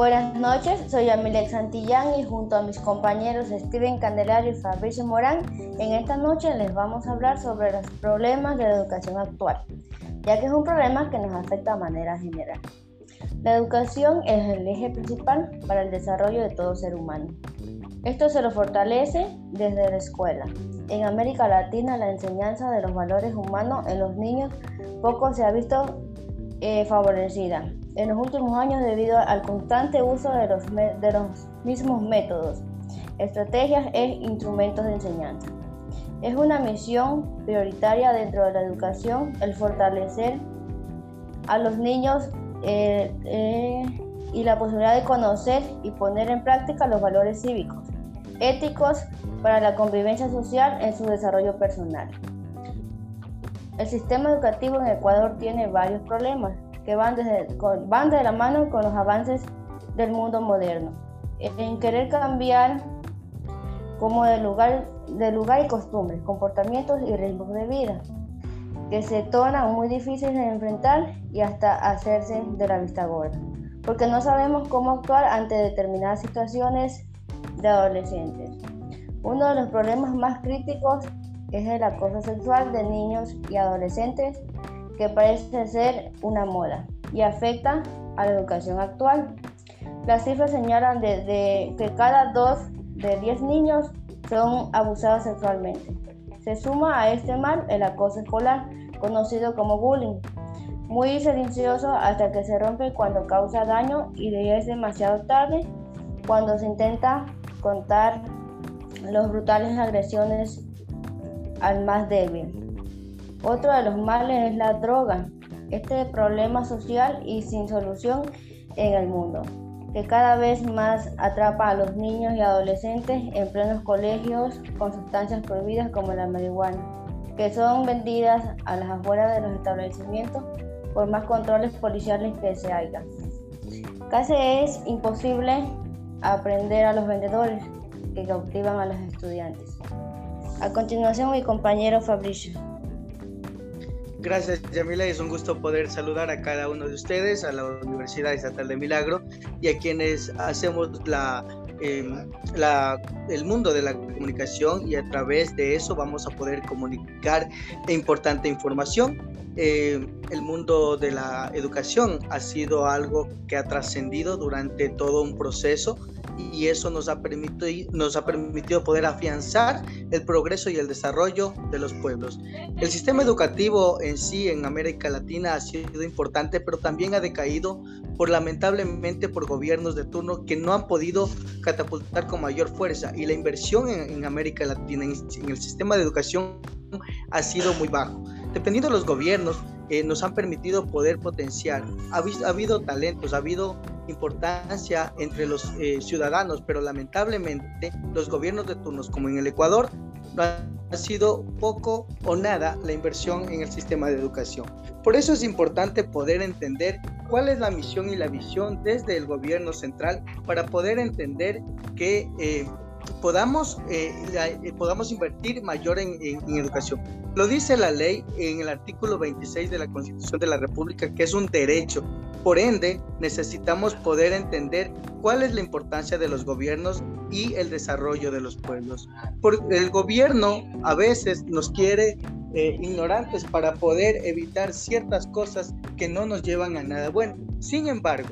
Buenas noches, soy Amilex Santillán y junto a mis compañeros Steven Candelario y Fabricio Morán, en esta noche les vamos a hablar sobre los problemas de la educación actual, ya que es un problema que nos afecta de manera general. La educación es el eje principal para el desarrollo de todo ser humano. Esto se lo fortalece desde la escuela. En América Latina la enseñanza de los valores humanos en los niños poco se ha visto eh, favorecida en los últimos años debido al constante uso de los, de los mismos métodos, estrategias e instrumentos de enseñanza. Es una misión prioritaria dentro de la educación el fortalecer a los niños eh, eh, y la posibilidad de conocer y poner en práctica los valores cívicos, éticos para la convivencia social en su desarrollo personal. El sistema educativo en Ecuador tiene varios problemas, que van, desde, van de la mano con los avances del mundo moderno, en querer cambiar como de lugar, de lugar y costumbres, comportamientos y ritmos de vida, que se tornan muy difíciles de enfrentar y hasta hacerse de la vista gorda, porque no sabemos cómo actuar ante determinadas situaciones de adolescentes. Uno de los problemas más críticos es el acoso sexual de niños y adolescentes que parece ser una moda y afecta a la educación actual. Las cifras señalan que cada dos de 10 niños son abusados sexualmente. Se suma a este mal el acoso escolar, conocido como bullying, muy silencioso hasta que se rompe cuando causa daño y es demasiado tarde cuando se intenta contar los brutales agresiones al más débil. Otro de los males es la droga, este problema social y sin solución en el mundo, que cada vez más atrapa a los niños y adolescentes en plenos colegios con sustancias prohibidas como la marihuana, que son vendidas a las afueras de los establecimientos por más controles policiales que se hagan. Casi es imposible aprender a los vendedores que cautivan a los estudiantes. A continuación mi compañero Fabricio. Gracias, Yamila. Es un gusto poder saludar a cada uno de ustedes, a la Universidad Estatal de Milagro y a quienes hacemos la, em, el mundo de la comunicación y a través de eso vamos a poder comunicar importante información. Eh, el mundo de la educación ha sido algo que ha trascendido durante todo un proceso y eso nos ha, permitido, nos ha permitido poder afianzar el progreso y el desarrollo de los pueblos. El sistema educativo en sí en América Latina ha sido importante, pero también ha decaído por lamentablemente por gobiernos de turno que no han podido catapultar con mayor fuerza y la inversión en, América Latina en, en el sistema de educación ha sido muy bajo. Dependiendo de los gobiernos, eh, nos han permitido poder potenciar. Ha, ha, habido talentos, ha habido importancia entre los eh, ciudadanos, pero lamentablemente los gobiernos de turnos, como en el Ecuador, no ha sido poco o nada la inversión en el sistema de educación. Por eso es importante poder entender cuál es la misión y la visión desde el gobierno central para poder entender que eh, podamos, eh, eh, podamos invertir mayor en, educación. Lo dice la ley en el artículo 26 de la Constitución de la República, que es un derecho. Por ende, necesitamos poder entender cuál es la importancia de los gobiernos y el desarrollo de los pueblos. Porque el gobierno a veces nos quiere eh, ignorantes para poder evitar ciertas cosas que no nos llevan a nada bueno. Sin embargo,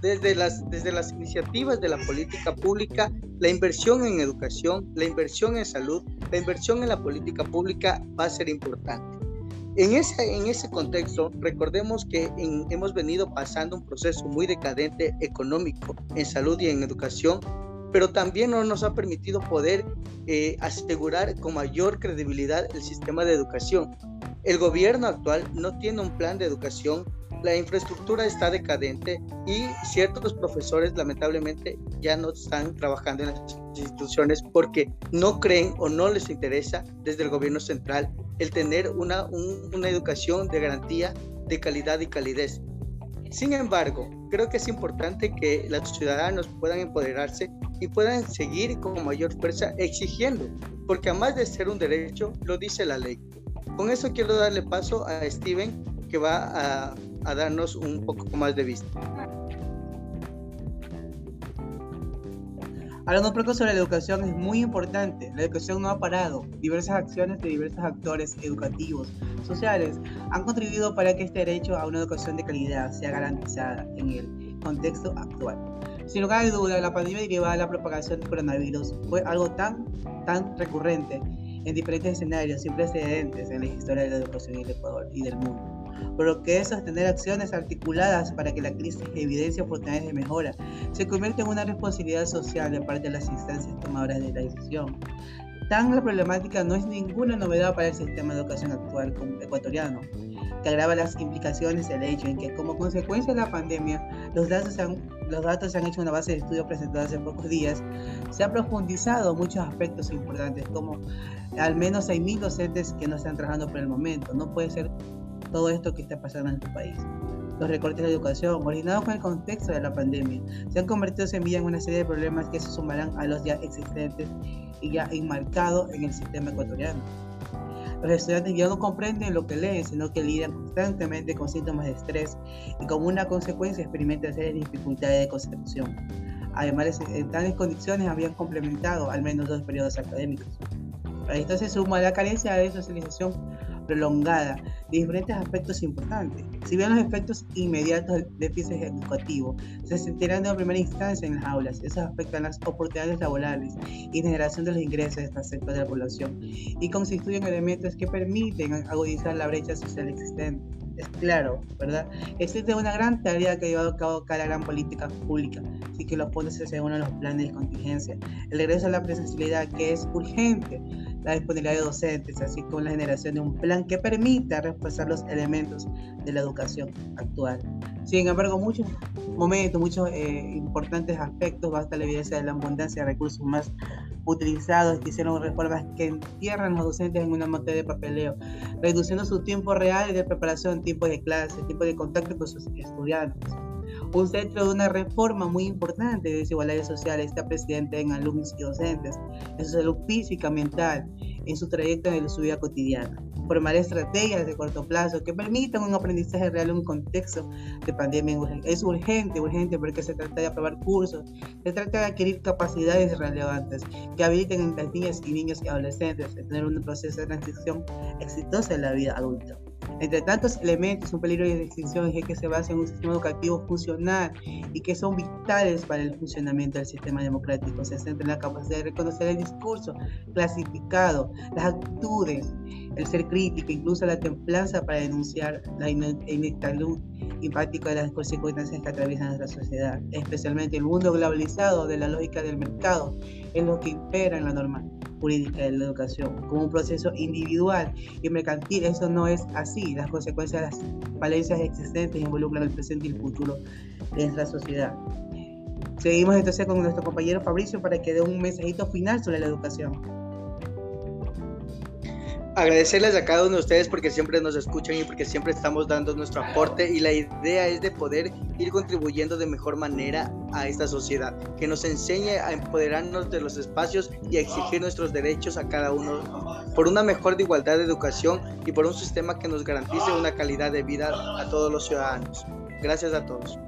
desde, las, desde las iniciativas de la política pública, la inversión en educación, la inversión en salud, la inversión en la política pública va a ser importante. En ese, en ese contexto, recordemos que hemos venido pasando un proceso muy decadente económico en salud y en educación, pero también no nos ha permitido poder eh, asegurar con mayor credibilidad el sistema de educación. El gobierno actual no tiene un plan de educación la infraestructura está decadente y ciertos profesores lamentablemente ya no están trabajando en las instituciones porque no creen o no les interesa desde el gobierno central el tener una, una educación de garantía de calidad y calidez. Sin embargo, creo que es importante que los ciudadanos puedan empoderarse y puedan seguir con mayor fuerza exigiendo, porque además de ser un derecho, lo dice la ley. Con eso quiero darle paso a Steven, que va a a darnos un poco más de vista. Hablando un poco sobre la educación es muy importante. La educación no ha parado. Diversas acciones de diversos actores educativos, sociales, han contribuido para que este derecho a una educación de calidad sea garantizada en el contexto actual. Sin lugar a duda, la pandemia derivada de la propagación del coronavirus fue algo tan, tan recurrente en diferentes escenarios sin precedentes en la historia de la educación en el Ecuador y del mundo por lo que es sostener acciones articuladas para que la crisis evidencie oportunidades de mejora, se convierte en una responsabilidad social de parte de las instancias tomadoras de la decisión. Tan la problemática no es ninguna novedad para el sistema de educación actual ecuatoriano, que agrava las implicaciones del hecho en que como consecuencia de la pandemia, los datos, han, los datos se han hecho una base de estudio presentada hace pocos días, se ha profundizado muchos aspectos importantes, como al menos 6.000 docentes que no están trabajando por el momento. No puede ser todo esto que está pasando en nuestro país. Los recortes de educación, originados con el contexto de la pandemia, se han convertido semilla en una serie de problemas que se sumarán a los ya existentes y ya enmarcados en el sistema ecuatoriano. Los estudiantes ya no comprenden lo que leen, sino que lidian constantemente con síntomas de estrés y como una consecuencia experimentan serias dificultades de concentración. Además, en tales condiciones habían complementado al menos dos periodos académicos. A esto se suma la carencia de socialización prolongada de diferentes aspectos importantes. Si bien los efectos inmediatos del déficit educativo se sentirán de primera instancia en las aulas, esos afectan las oportunidades laborales y generación de los ingresos de esta sector de la población y constituyen elementos que permiten agudizar la brecha social existente es claro, ¿verdad? Existe una gran tarea que ha llevado a cabo cada gran política pública, así que los pone según los planes de contingencia. El regreso a la presencialidad, que es urgente, la disponibilidad de docentes, así como la generación de un plan que permita reforzar los elementos de la educación actual. Sin embargo, muchos momentos, muchos eh, importantes aspectos, basta la evidencia de la abundancia de recursos más utilizados que hicieron reformas que entierran a los docentes en una materia de papeleo, reduciendo su tiempo real de preparación, tiempo de clase, tiempo de contacto con sus estudiantes. Un centro de una reforma muy importante de desigualdades sociales está presente en alumnos y docentes, en su salud física, mental, en su trayecto en su vida cotidiana. Formar estrategias de corto plazo que permitan un aprendizaje real en un contexto de pandemia es urgente, urgente porque se trata de aprobar cursos, se trata de adquirir capacidades relevantes que habiliten a niñas y niños y adolescentes a tener un proceso de transición exitosa en la vida adulta. Entre tantos elementos, un peligro de extinción es que se basa en un sistema educativo funcional y que son vitales para el funcionamiento del sistema democrático. Se centra en la capacidad de reconocer el discurso clasificado, las actitudes, el ser crítico, incluso la templanza para denunciar la inestabilidad empática de las consecuencias que atraviesan nuestra sociedad, especialmente el mundo globalizado de la lógica del mercado, es lo que impera en la norma jurídica de la educación, como un proceso individual y mercantil. Eso no es así. Las consecuencias de las falencias existentes involucran el presente y el futuro de nuestra sociedad. Seguimos entonces con nuestro compañero Fabricio para que dé un mensajito final sobre la educación agradecerles a cada uno de ustedes porque siempre nos escuchan y porque siempre estamos dando nuestro aporte y la idea es de poder ir contribuyendo de mejor manera a esta sociedad, que nos enseñe a empoderarnos de los espacios y a exigir nuestros derechos a cada uno por una mejor igualdad de educación y por un sistema que nos garantice una calidad de vida a todos los ciudadanos. Gracias a todos.